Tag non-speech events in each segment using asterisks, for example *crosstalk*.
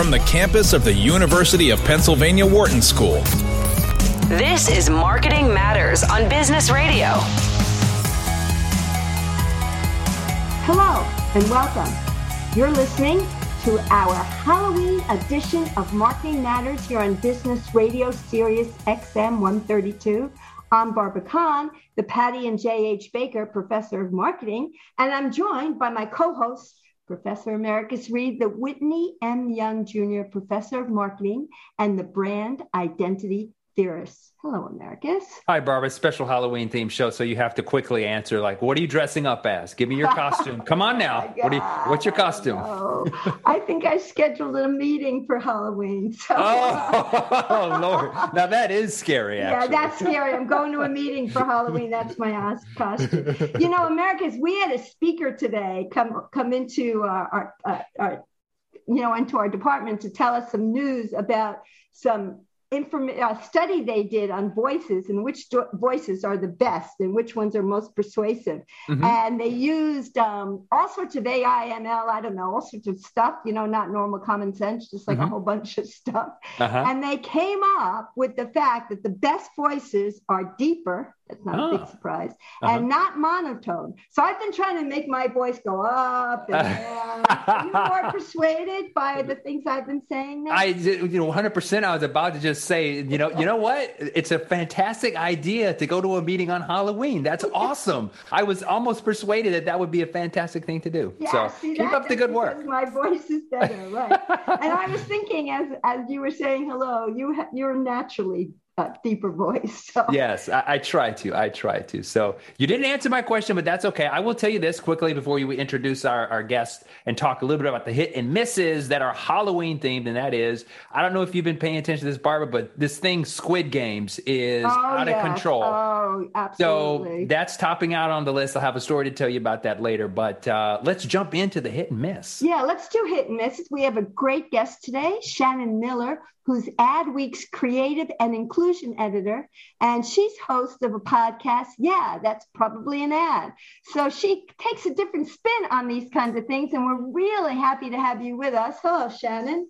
from the campus of the University of Pennsylvania Wharton School. This is Marketing Matters on Business Radio. Hello and welcome. You're listening to our Halloween edition of Marketing Matters here on Business Radio Sirius XM 132. I'm Barbara Kahn, the Patty and Jay H. Baker Professor of Marketing, and I'm joined by my co host, Professor Americus Reed, the Whitney M. Young Jr. Professor of Marketing and the Brand Identity Theorist. Hello, Americus. Hi, Barbara. Special Halloween theme show, so you have to quickly answer like, "What are you dressing up as? Give me your costume. *laughs* Come on oh now. oh what you, what's your costume?" I think I scheduled a meeting for Halloween. So. Oh, *laughs* Lord! Now that is scary. Actually. Yeah, that's scary. I'm going to a meeting for Halloween. That's my costume. You know, Americus. We had a speaker today come come into uh, our, our, our you know into our department to tell us some news about some inform- a study they did on voices and which do- voices are the best and which ones are most persuasive. Mm-hmm. And they used um, all sorts of AI, ML, I don't know, all sorts of stuff, you know, not normal common sense, just like mm-hmm. a whole bunch of stuff. Uh-huh. And they came up with the fact that the best voices are deeper that's not oh. a big ah. surprise. Uh-huh. And not monotone. So I've been trying to make my voice go up and *laughs* down. Are you more persuaded by the things I've been saying now? I, you know, 100%. I was about to just say, you know, you know what? It's a fantastic idea to go to a meeting on Halloween. That's *laughs* awesome. I was almost persuaded that that would be a fantastic thing to do. Yeah, so see, keep up the good work. My voice is better, right? and I was *laughs* thinking as as you were saying hello, you ha- you're naturally deeper voice. *laughs* So. Yes, I, I, try to. I try to. So you didn't answer my question, but that's okay. I will tell you this quickly before you introduce our, our guest and talk a little bit about the hit and misses that are Halloween themed. And that is, I don't know if you've been paying attention to this, Barbara, but this thing, Squid Games, is oh, out yes. of control. Oh, absolutely. So that's topping out on the list. I'll have a story to tell you about that later. But uh, let's jump into the hit and miss. Yeah, let's do hit and miss. We have a great guest today, Shannon Miller, who's Adweek's creative and inclusion editor. And she's host of a podcast. Yeah, that's probably an ad. So she takes a different spin on these kinds of things. And we're really happy to have you with us. Hello, Shannon.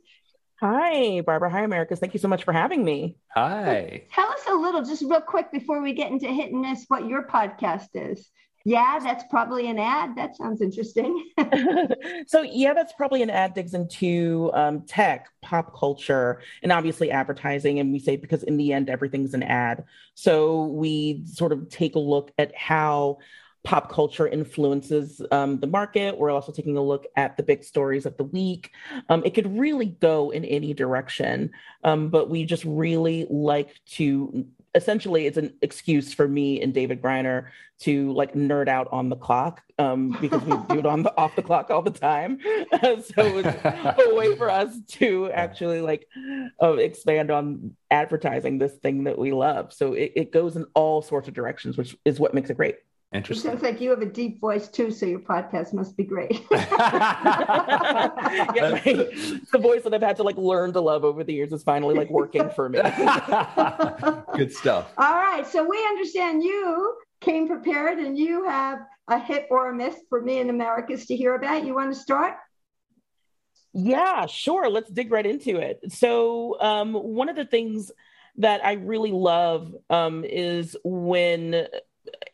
Hi, Barbara. Hi, Americus. Thank you so much for having me. Hi. So tell us a little, just real quick, before we get into hit and miss, what your podcast is. Yeah, that's probably an ad. That sounds interesting. *laughs* so, yeah, that's probably an ad digs into um, tech, pop culture, and obviously advertising. And we say because in the end, everything's an ad. So, we sort of take a look at how pop culture influences um, the market. We're also taking a look at the big stories of the week. Um, it could really go in any direction, um, but we just really like to essentially it's an excuse for me and David Griner to like nerd out on the clock um, because we do it on the off the clock all the time. *laughs* so it's a way for us to actually like uh, expand on advertising this thing that we love. So it, it goes in all sorts of directions, which is what makes it great. Interesting. It sounds like you have a deep voice too, so your podcast must be great. *laughs* yeah, right. The voice that I've had to like learn to love over the years is finally like working for me. *laughs* Good stuff. All right, so we understand you came prepared, and you have a hit or a miss for me and Americus to hear about. You want to start? Yeah, sure. Let's dig right into it. So, um, one of the things that I really love um, is when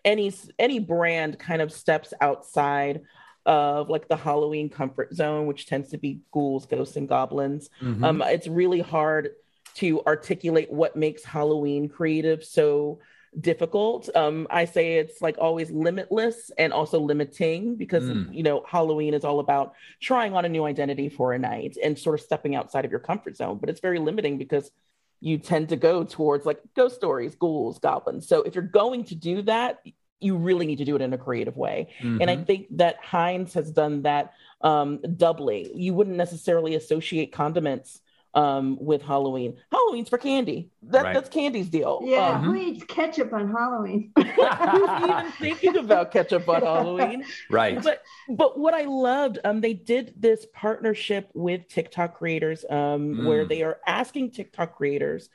any any brand kind of steps outside of like the Halloween comfort zone, which tends to be ghouls, ghosts, and goblins. Mm-hmm. Um, it's really hard to articulate what makes Halloween creative so difficult. Um, I say it's like always limitless and also limiting because mm. you know Halloween is all about trying on a new identity for a night and sort of stepping outside of your comfort zone. But it's very limiting because you tend to go towards like ghost stories, ghouls, goblins. So if you're going to do that, you really need to do it in a creative way. Mm-hmm. And I mm-hmm. think that Heinz has done that um, doubly. You wouldn't necessarily associate condiments um, with Halloween. Halloween's for candy. That, right. That's candy's deal. Yeah, um, who eats ketchup on Halloween? *laughs* Who's even thinking about ketchup on Halloween? *laughs* Right. But but what I loved, um, they did this partnership with TikTok creators, um, mm. where they are asking TikTok creators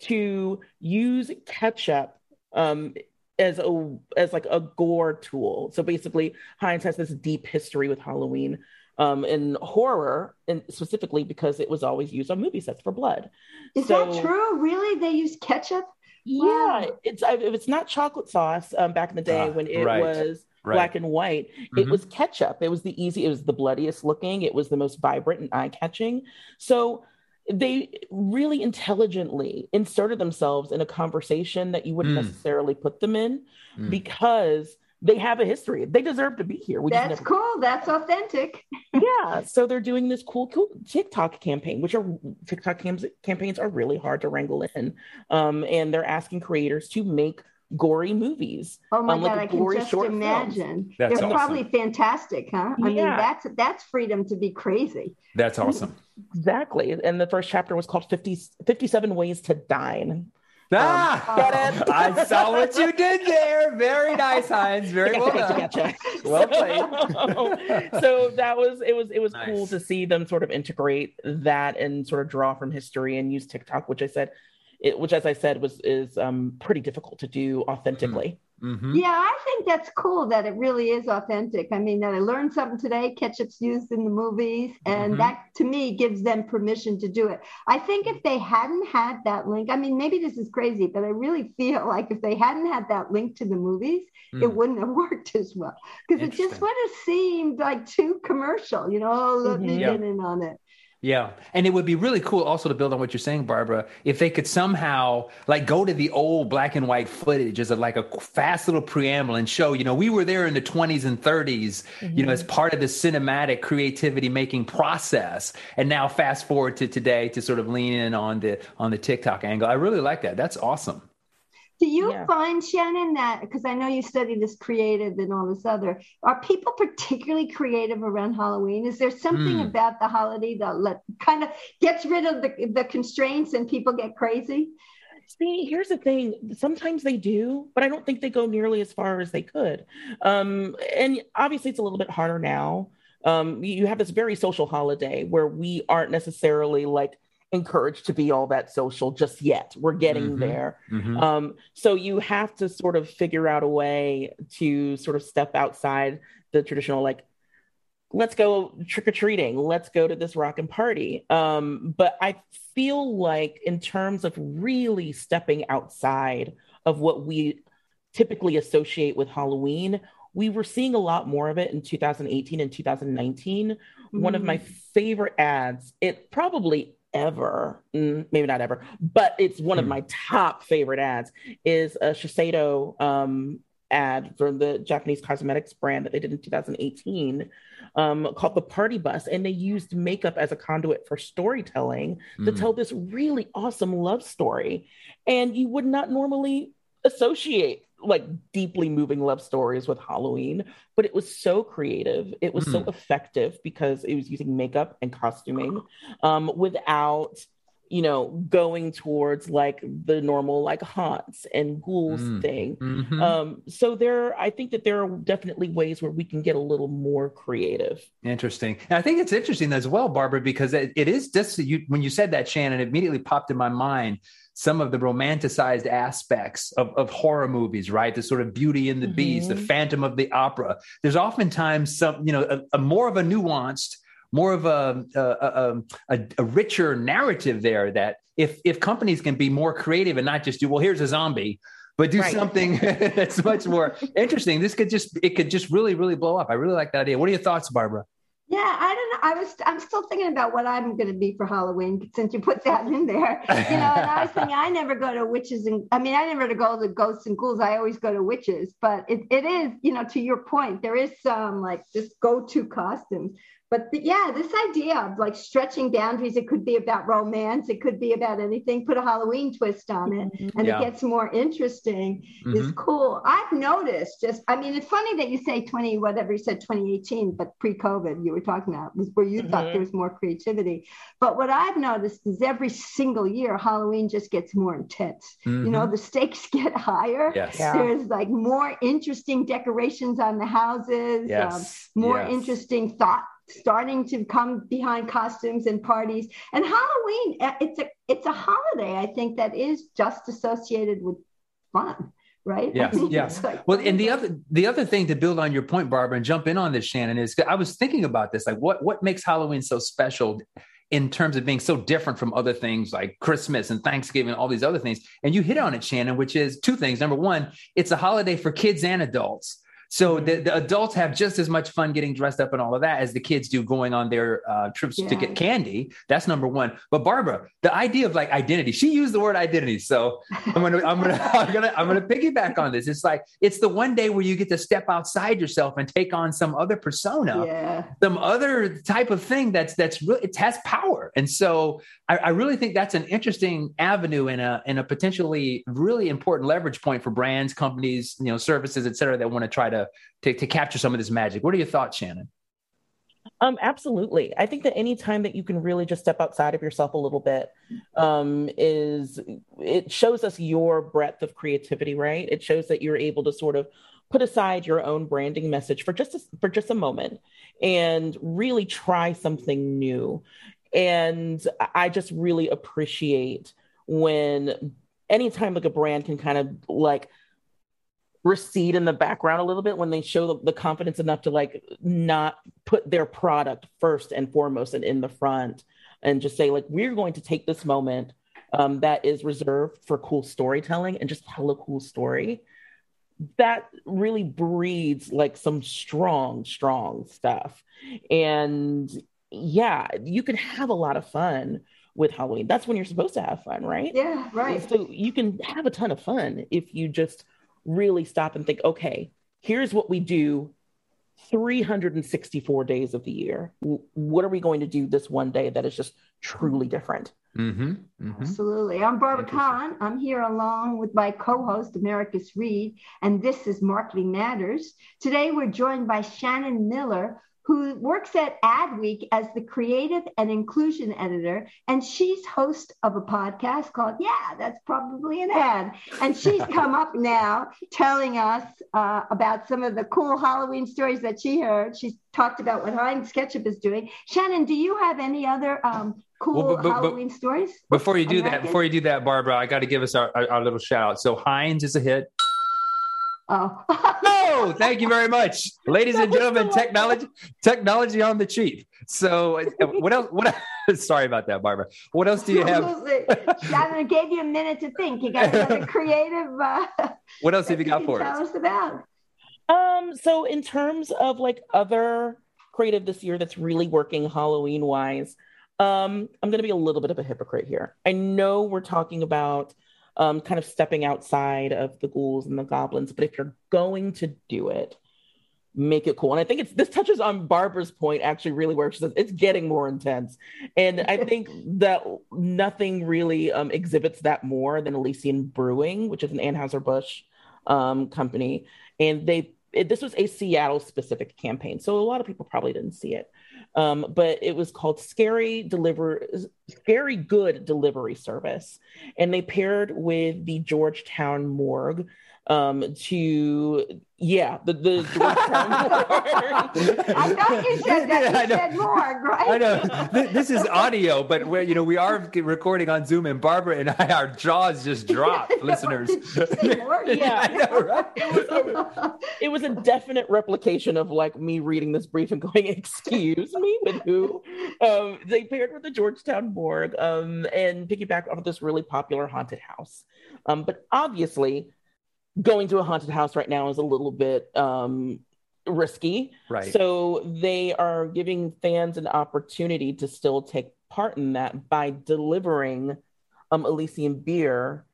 to use ketchup um as a as like a gore tool. So basically, Heinz has this deep history with Halloween um, in horror, and specifically because it was always used on movie sets for blood. Is so, that true? Really, they use ketchup? Yeah, wow. it's if it's not chocolate sauce. Um, back in the day uh, when it right. was right. black and white, mm-hmm. it was ketchup. It was the easy. It was the bloodiest looking. It was the most vibrant and eye catching. So they really intelligently inserted themselves in a conversation that you wouldn't mm. necessarily put them in mm. because they have a history. They deserve to be here. We That's never... cool. That's authentic. *laughs* yeah. So they're doing this cool, cool TikTok campaign, which are TikTok cam- campaigns are really hard to wrangle in. Um, and they're asking creators to make gory movies. Oh my um, god, I can just imagine. They're awesome. probably fantastic, huh? I yeah. mean, that's that's freedom to be crazy. That's awesome. exactly. And the first chapter was called 50, 57 Ways to Dine. Ah, um, get it? *laughs* I saw what you did there. Very nice, Heinz. Very well done. Gotcha. Well played. So, *laughs* so, that was it. Was it was nice. cool to see them sort of integrate that and sort of draw from history and use TikTok, which I said, it, which as I said was is um, pretty difficult to do authentically. Mm-hmm. Yeah, I think that's cool that it really is authentic. I mean, that I learned something today. Ketchup's used in the movies, and mm-hmm. that to me gives them permission to do it. I think if they hadn't had that link, I mean, maybe this is crazy, but I really feel *laughs* like if they hadn't had that link to the movies, mm. it wouldn't have *laughs* worked as well because it just would have seemed like too commercial. You know, oh, let mm-hmm. me get in on it. Yeah. And it would be really cool also to build on what you're saying, Barbara, if they could somehow like go to the old black and white footage as a, like a fast little preamble and show, you know, we were there in the 20s and 30s, mm-hmm. you know, as mm-hmm. part of the cinematic creativity making process. And now fast forward to today to sort of lean in on the on the TikTok angle. I really like that. That's awesome. Do you yeah. find, Shannon, that because I know you study this creative and all this other, are people particularly creative around Halloween? Is there something mm. about the holiday that let, kind of gets rid of the, the constraints and people get crazy? See, here's the thing. Sometimes they do, but I don't think they go nearly as far as they could. Um, and obviously, it's a little bit harder now. Um, you have this very social holiday where we aren't necessarily like encouraged to be all that social just yet. We're getting mm-hmm. there. Mm-hmm. Um, so you have to sort of figure out a way to sort of step outside the traditional, like, let's go trick or treating, let's go to this rock and party. Um, but I feel like, in terms of really stepping outside of what we typically associate with Halloween, we were seeing a lot more of it in 2018 and 2019. Mm-hmm. One of my mm-hmm. favorite ads, it probably ever, mm, maybe not ever, but it's one of hmm. my top favorite ads is a Shiseido um, ad for the Japanese cosmetics brand that they did in 2018 um, called the Party Bus. And they used makeup as a conduit for storytelling mm. to hmm. tell this really awesome love story. And you would not normally associate like deeply moving love stories with Halloween, but it was so creative. It was mm. so hmm. effective because it was using makeup and costuming um, without, you know, going towards like the normal like haunts and ghouls mm. thing. Mm-hmm. Um, so there, I think that there are definitely ways where we can get a little more creative. Interesting. And I think it's interesting as well, Barbara, because it, it is just you, when you said that, Shannon, it immediately popped in my mind some of the romanticized aspects of, of horror movies, right? The sort of Beauty and the mm-hmm. Beast, the Phantom of the Opera. There's oftentimes some, you know, a, a more of a nuanced, more of a a, a a, richer narrative there. That if if companies can be more creative and not just do, well, here's a zombie, but do right. something *laughs* that's much more interesting. This could just it could just really really blow up. I really like that idea. What are your thoughts, Barbara? Yeah, I don't know. I was I'm still thinking about what I'm going to be for Halloween since you put that in there. You know, and I was thinking I never go to witches and I mean I never go to ghosts and ghouls. I always go to witches. But it, it is, you know, to your point, there is some like just go to costumes but the, yeah, this idea of like stretching boundaries, it could be about romance, it could be about anything, put a Halloween twist on it, mm-hmm. and yeah. it gets more interesting mm-hmm. is cool. I've noticed just, I mean, it's funny that you say 20, whatever you said, 2018, but pre COVID, you were talking about was where you mm-hmm. thought there was more creativity. But what I've noticed is every single year, Halloween just gets more intense. You know, mm-hmm. the stakes *laughs* get higher. Yes. Yeah. There's like more interesting decorations on the houses, yes. um, more yes. interesting thought starting to come behind costumes and parties. And Halloween, uh, it's a it's a holiday I think that is just associated with fun. right? Yes, *laughs* yes. Like, well, and the other the other thing to build on your point, Barbara, and jump in on this, Shannon, is I was thinking about this. Like, what what makes Halloween so special? in terms of being so different from other things like Christmas and Thanksgiving, all these other things. And you hit on it, Shannon, which is two things. Number one, it's a holiday for kids and adults. So the, the, adults have just as much fun getting dressed up and all of that as the kids do going on their uh, trips yeah. to get candy. That's number one. But Barbara, the idea of like identity, she used the word identity. So I'm gonna I'm gonna *laughs* I'm gonna I'm gonna piggyback on this. It's like it's the one day where you get to step outside yourself and take on some other persona, yeah. some other type of thing that's that's really it has power. And so I, I really think that's an interesting avenue and a and a potentially really important leverage point for brands, companies, you know, services, et cetera, that want to try to to, to capture some of this magic. What are your thoughts, Shannon? Um, absolutely. I think that any time that you can really just step outside of yourself a little bit um, is it shows us your breadth of creativity, right? It shows that you're able to sort of put aside your own branding message for just a, for just a moment and really try something new. And I just really appreciate when anytime like a brand can kind of like recede in the background a little bit when they show the, the, confidence enough to like not put their product first and foremost and in the front and just say like we're going to take this moment um, that is reserved for cool storytelling and just tell a cool story. That really breeds like some strong strong stuff. And yeah you can have a lot of fun with halloween. That's when you're supposed to have fun right? Yeah right. So you can have a ton of fun if you just really stop and think, okay, here's what we do 364 days of the year. What are we going to do this one day that is just truly different? Mm-hmm, mm-hmm. Absolutely. I'm Barbara Kahn. I'm here along with my co host, Americus Reed, and this is Marketing Matters. Today, we're joined by Shannon Miller, who works at Adweek as the creative and inclusion editor. And she's host of a podcast called, Yeah, that's probably an ad. And she's *laughs* come up now telling us uh, about some of the cool Halloween stories that she heard. She's talked about what Heinz Ketchup is doing. Shannon, do you have any other um, cool well, but, but, Halloween but, stories? Before you do Americus? that, before you do that, Barbara, I got to give us our, our, our little shout out. So Heinz is a hit. Oh. *laughs* no, thank you very much. Ladies and gentlemen, technology technology on the cheap. So what else what *laughs* sorry about that, Barbara. What else do you *laughs* have? I gave you a minute to think. You got another *laughs* creative uh, What else have you got you for tell us? us about? Um, so in terms of like other creative this year that's really working Halloween wise, um, I'm gonna be a little bit of a hypocrite here. I know we're talking about um, kind of stepping outside of the ghouls and the goblins. But if you're going to do it, make it cool. And I think it's this touches on Barbara's point actually really where she says it's getting more intense. And I *laughs* think that nothing really um, exhibits that more than Elysian Brewing, which is an Anheuser-Busch um, company. And they it, this was a Seattle specific campaign. So a lot of people probably didn't see it. Um, but it was called Scary Deliver Scary Good Delivery Service, and they paired with the Georgetown Morgue um, to yeah, the the *laughs* I thought you said that. You said morgue, right? I know this is audio, but we you know we are recording on Zoom, and Barbara and I, our jaws just dropped, *laughs* listeners. *laughs* yeah, know, right? it, was a, it was a definite replication of like me reading this brief and going, "Excuse me, with who?" Um, they paired with the Georgetown Morgue um, and piggyback off of this really popular haunted house. Um, but obviously, going to a haunted house right now is a little bit um, risky. Right. So they are giving fans an opportunity to still take part in that by delivering um, Elysian beer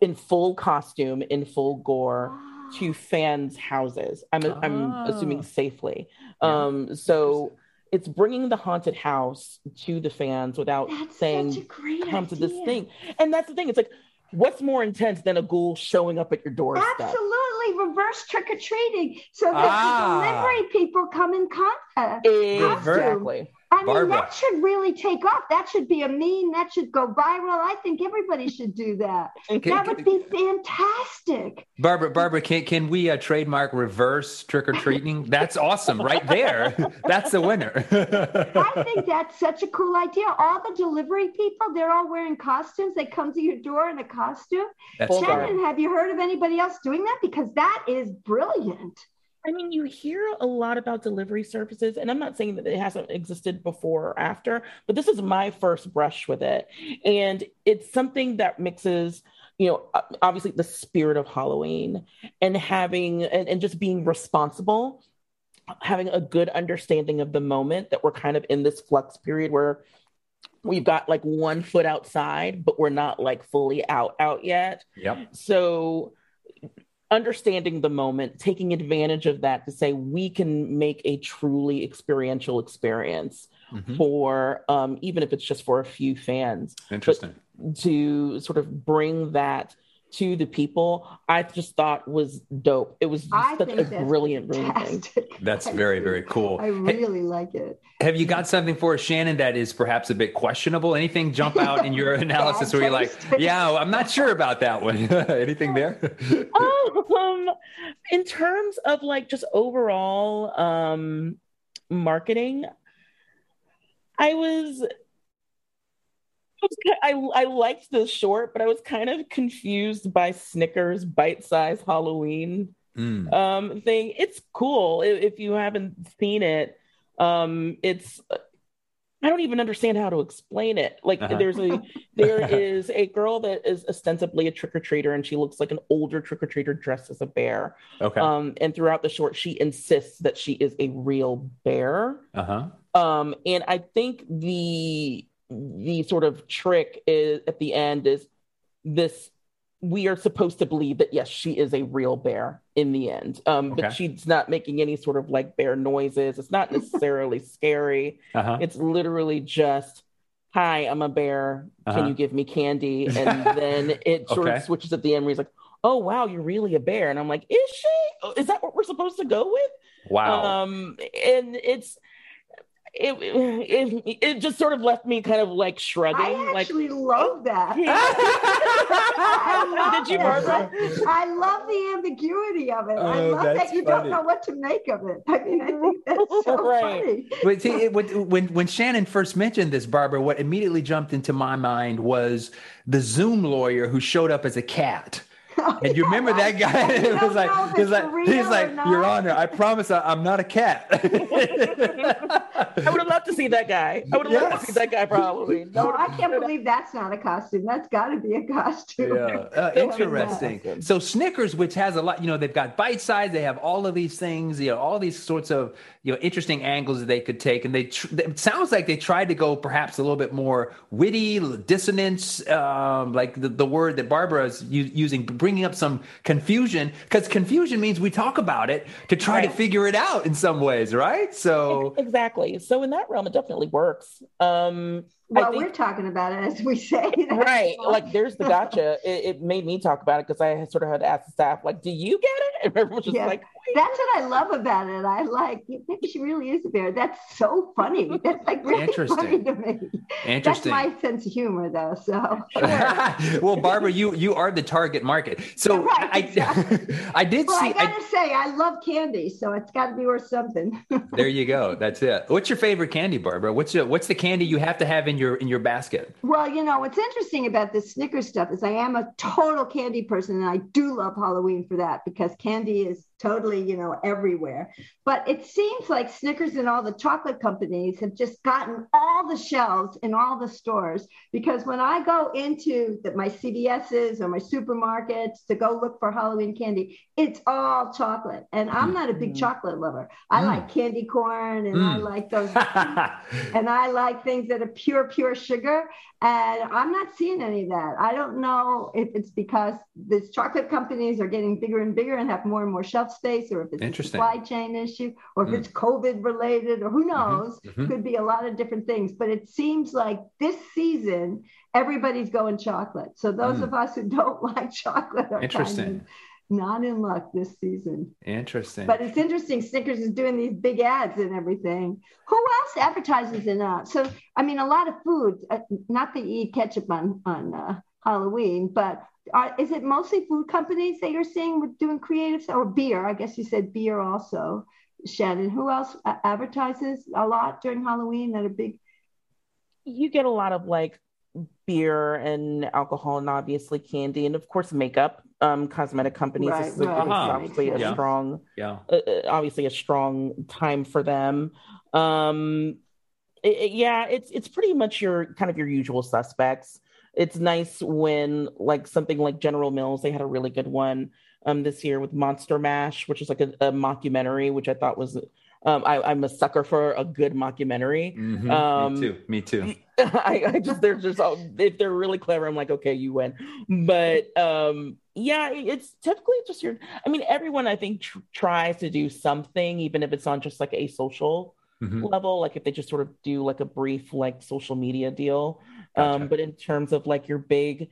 in full costume, in full gore to *gasps* fans' houses. I'm, oh. I'm assuming safely. Yeah. Um, so it's bringing the haunted house to the fans without that's saying come idea. to this thing. And that's the thing. It's like what's more intense than a ghoul showing up at your doorstep? Absolutely, reverse trick or treating, so that ah. the delivery people come in contact. Exactly. I mean, Barbara. that should really take off. That should be a meme. That should go viral. I think everybody should do that. That would be fantastic. Barbara, Barbara, can can we uh, trademark reverse trick or treating? *laughs* That's awesome, right there. That's the winner. *laughs* I think that's such a cool idea. All the delivery people, they're all wearing costumes. They come to your door in a costume. That's Full true. garb. Shannon, have you heard of anybody else doing that? Because that is brilliant. I mean, you hear a lot about delivery services, and I'm not saying that it hasn't existed before or after, but this is my first brush with it. And it's something that mixes, you know, obviously the spirit of Halloween and having, and, and just being responsible, having a good understanding of the moment that we're kind of in this flux period where we've got like one foot outside, but we're not like fully out, out yet. Yep. So understanding the moment, taking advantage of that to say we can make a truly experiential experience Mhm. for um, even if it's just for a few fans Interesting. to sort of bring that to the people i just thought was dope it was I such a that's brilliant brilliant thing. That's very, very cool. I Hey, really like it. have you got something for us, Shannon, that is perhaps a bit questionable? Anything jump *laughs* out in your analysis where you're like, yeah, I'm not sure about that one? *laughs* Anything there? *laughs* um in terms of like just overall um marketing i was I, I, I liked the short, but I was kind of confused by Snickers bite size Halloween Mm. um, thing. It's cool if, if you haven't seen it. Um, it's I don't even understand how to explain it. Like Uh-huh. there's a there *laughs* is a girl that is ostensibly a trick or treater, and she looks like an older trick or treater dressed as a bear. Okay. Um, and throughout the short, she insists that she is a real bear. Uh huh. Um, and I think the the sort of trick is at the end is this we are supposed to believe that yes, she is a real bear in the end. Um, Okay. but she's not making any sort of like bear noises. It's not *laughs* necessarily scary. Uh huh. It's literally just, hi, I'm a bear. Can Uh-huh. you give me candy? And then it *laughs* sort Okay. of switches at the end where he's like, oh wow, you're really a bear. And I'm like, is she? Is that what we're supposed to go with? Wow. Um, and it's it, it it just sort of left me kind of like shrugging, I like actually love that. Hmm. *laughs* I love Did you, it. Barbara? I love the ambiguity of it. I Oh, love that you funny. don't know what to make of it. I mean, I think that's *laughs* so Right. funny. But see, it, when, when when Shannon first mentioned this, Barbara, what immediately jumped into my mind was the Zoom lawyer who showed up as a cat. *laughs* Oh, and you remember that guy? It was don't like, know if he's like, real he's or like. Your Honor, I promise I, I'm not a cat. I would have loved to see that guy. I would have loved to see that guy probably. No, would've- I can't believe that's not a costume. That's got to be a costume. Yeah, uh, *laughs* That would've been interesting. So Snickers, which has a lot, you know, they've got bite size, they have all of these things, you know, all these sorts of you know interesting angles that they could take, and they tr- it sounds like they tried to go perhaps a little bit more witty, dissonance, um, like the, the word that Barbara is u- using, bringing up some confusion, because confusion means we talk about it to try to figure it out in some ways, right? So exactly. So in that realm, it definitely works. Um, I Well, think- we're talking about it as we say. *laughs* right like there's the *laughs* gotcha it, it made me talk about it because i sort of had to ask the staff like do you get it and everyone was just Yeah. like. That's what I love about it. I like maybe she really is a bear. That's so funny. *laughs* That's like really Interesting. funny to me. That's my sense of humor, though. So *laughs* well, Barbara, you you are the target market. So Right, I exactly. *laughs* I did well, see. I gotta say, I love candy, so it's got to be worth something. There you go. That's it. What's your favorite candy, Barbara? What's your, what's the candy you have to have in your in your basket? Well, you know, what's interesting about this Snickers stuff is I am a total candy person and I do love Halloween for that because candy is totally, you know, everywhere. But it seems like Snickers and all the chocolate companies have just gotten all the shelves in all the stores because when I go into the, my CVS's or my supermarkets to go look for Halloween candy, it's all chocolate. And I'm not a big Mm. chocolate lover. I Mm. like candy corn and I Mm. like those *laughs* and I like things that are pure, pure sugar. And I'm not seeing any of that. I don't know if it's because these chocolate companies are getting bigger and bigger and have more and more shelf space, or if it's a Interesting. supply chain issue, or if Mm. it's COVID related, or who knows. mhm. Could be a lot of different things. But it seems like this season, everybody's going chocolate. So those Mm. of us who don't *laughs* like chocolate are Interesting. Kind of, not in luck this season. Interesting. But it's interesting. Snickers is doing these big ads and everything. Who else advertises in that? So, I mean, a lot of food. Uh, not that you eat ketchup on on uh, Halloween, but are, is it mostly food companies that you're seeing with doing creatives or beer? I guess you said beer also. Shannon, who else advertises a lot during Halloween that are big? You get a lot of like beer and alcohol and obviously candy and of course makeup um cosmetic companies Right, this is, right, this is right. obviously a Yeah. strong yeah. uh, uh, obviously a strong time for them um it- it- yeah it's it's pretty much your kind of your usual suspects it's nice when like something like general mills they had a really good one um this year with monster mash which is like a, a mockumentary which i thought was um I, i'm a sucker for a good mockumentary Mhm. Um, me too. Me too. *laughs* I, I just they're just all, if they're really clever, I'm like, okay, you win. But um, yeah, it's typically just your. I mean, everyone I think tr- tries to do something, even if it's on just like a social Mhm. level, like if they just sort of do like a brief like social media deal. Gotcha. Um, but in terms of like your big,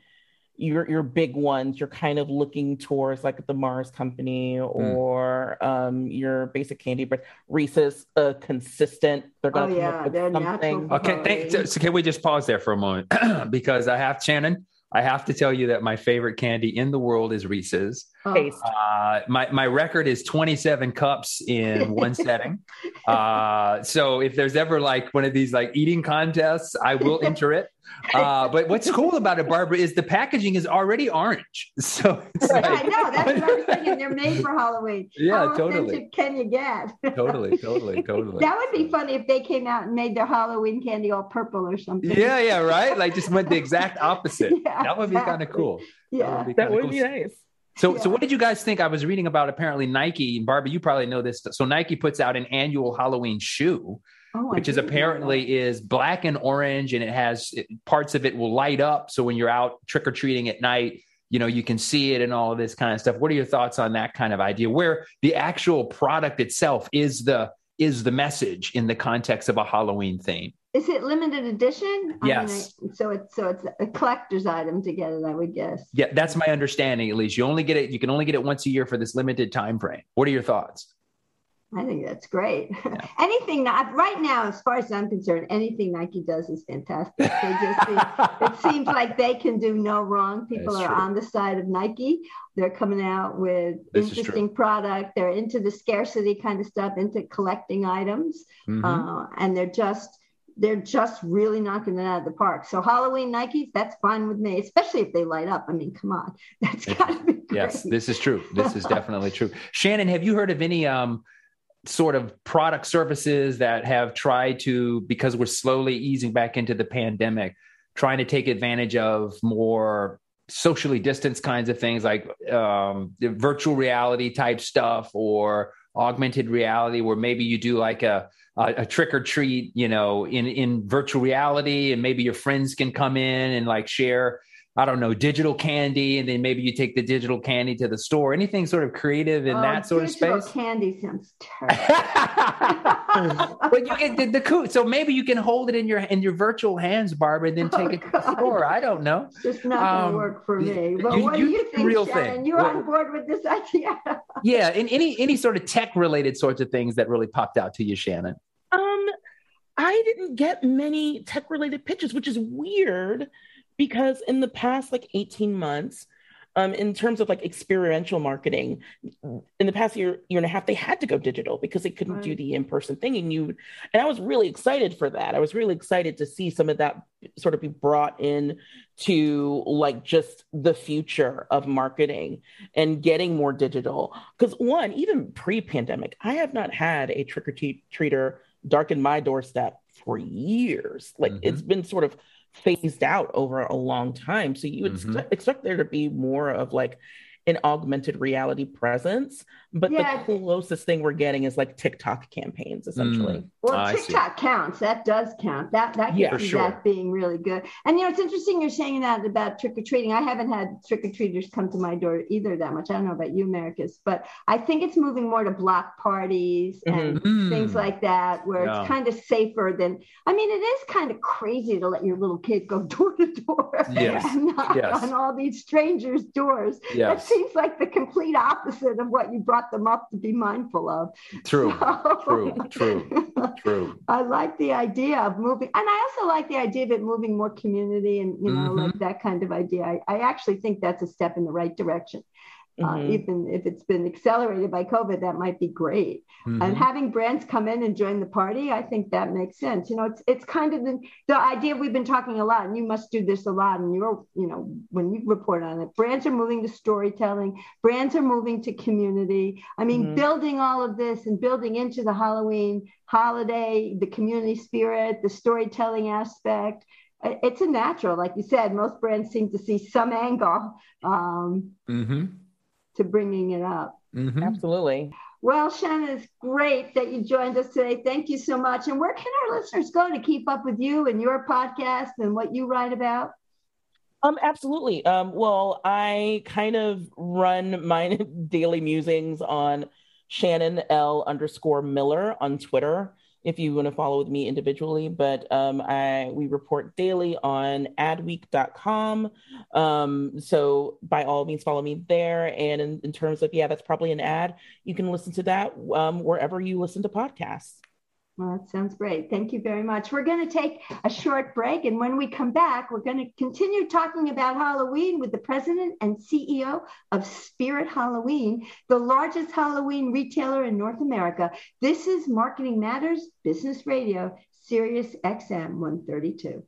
your your big ones, you're kind of looking towards like the Mars Company or um your basic candy, but Reese's uh, consistent. They're gonna Oh, come yeah, up with they're something. natural. Okay, thank, so, so can we just pause there for a moment? *clears throat* because I have Shannon. I have to tell you that my favorite candy in the world is Reese's. Oh, Taste. Uh, my my record is 27 cups in one *laughs* setting. Uh, so if there's ever like one of these like eating contests, I will enter it. Uh, but what's cool about it, Barbara, is the packaging is already orange. *laughs* So it's yeah, like, I know. That's what I was thinking. They're made for Halloween. Yeah, How totally. can you get? *laughs* totally, totally, totally. That would be funny if they came out and made their Halloween candy all purple or something. Yeah, yeah, right. Like just went the exact opposite. Yeah, that would be kind of cool. Yeah. be That would cool. be nice. So, so what did you guys think? I was reading about apparently Nike and Barbie. You probably know this. So Nike puts out an annual Halloween shoe, Oh, which is apparently is black and orange, and it has it, parts of it will light up. So when you're out trick or treating at night, you know you can see it and all of this kind of stuff. What are your thoughts on that kind of idea? Where the actual product itself is the is the message in the context of a Halloween theme. Is it limited edition? I Yes. Mean, I- so it's so it's a collector's item to get it, I would guess. Yeah, that's my understanding. At least you only get it. You can only get it once a year for this limited time frame. What are your thoughts? I think that's great. *laughs* anything that right now, as far as I'm concerned, anything Nike does is fantastic. They just seem, *laughs* it seems like they can do no wrong. People That's are true. on the side of Nike. They're coming out with This interesting product. They're into the scarcity kind of stuff, into collecting items, Mhm. uh, and they're just they're just really knocking it out of the park. So Halloween Nikes, that's fine with me, especially if they light up. I mean, come on, *laughs* that's got to be great. Yes, this is true. This is definitely true. Shannon, have you heard of any um, sort of product services that have tried to, because we're slowly easing back into the pandemic, trying to take advantage of more socially distanced kinds of things like um, virtual reality type stuff or augmented reality, where maybe you do like a a, a trick or treat, you know, in in virtual reality, and maybe your friends can come in and like share I don't know, digital candy, and then maybe you take the digital candy to the store. Anything sort of creative in Oh, that sort of digital space? Candy sounds *laughs* terrible. but you get the, the cool. So maybe you can hold it in your in your virtual hands, Barbara, and then take Oh, it to the store. I don't know. It's just not going Um, to work for me. you- But what you do you think, real Shannon? thing. You're What- on board with this idea? *laughs* Yeah, and any any sort of tech related sorts of things that really popped out to you, Shannon. Um, I didn't get many tech related pitches, which is weird because in the past like 18 months, um, in terms of like experiential marketing, in the past year, year and a half, they had to go digital because they couldn't do the in-person thing. And you and I was really excited for that. I was really excited to see some of that sort of be brought in to like just the future of marketing and getting more digital. Because one, even pre-pandemic, I have not had a trick or treater darken my doorstep for years. Like Mhm. it's been sort of phased out over a long time. So you would Mhm. expect- expect there to be more of like an augmented reality presence. But Yeah. the closest thing we're getting is like TikTok campaigns, essentially. Mm. Well, ah, I see. TikTok counts. That does count. That that can Yeah, for see sure. that being really good. And you know, it's interesting you're saying that about trick or treating. I haven't had trick or treaters come to my door either that much. I don't know about you, Americus, but I think it's moving more to block parties and mm-hmm. Mm. things like that, where Yeah. it's kind of safer than. I mean, it is kind of crazy to let your little kid go *laughs* door to door Yes. and knock Yes. on all these strangers' doors. Yes. Seems like the complete opposite of what you brought them up to be mindful of. True, *laughs* so, true, true, *laughs* true. I like the idea of moving, and I also like the idea of it moving more community and you know, mm-hmm. like that kind of idea. I, I actually think that's a step in the right direction. Uh, mm-hmm. Uh, even if it's been accelerated by COVID, that might be great. Mm-hmm. And having brands come in and join the party, I think that makes sense. You know, it's it's kind of the, the idea we've been talking a lot, and you must do this a lot. And you're, you know, when you report on it, brands are moving to storytelling, brands are moving to community. I mean, mm-hmm. building all of this and building into the Halloween holiday, the community spirit, the storytelling aspect it's a natural like you said most brands seem to see some angle um, mm-hmm to bringing it up. Mm-hmm. Absolutely. Well, Shannon, it's great that you joined us today. Thank you so much. And where can our listeners go to keep up with you and your podcast and what you write about? Um, absolutely. Um, well, I kind of run my *laughs* daily musings on Shannon L underscore Miller on Twitter if you want to follow with me individually. But um, I we report daily on adweek.com. Um, so by all means, follow me there. And in, in, terms of, yeah, that's probably an ad. You can listen to that um, wherever you listen to podcasts. Well, that sounds great. Thank you very much. We're going to take a short break. And when we come back, we're going to continue talking about Halloween with the president and CEO of Spirit Halloween, the largest Halloween retailer in North America. This is Marketing Matters Business Radio, Sirius XM 132.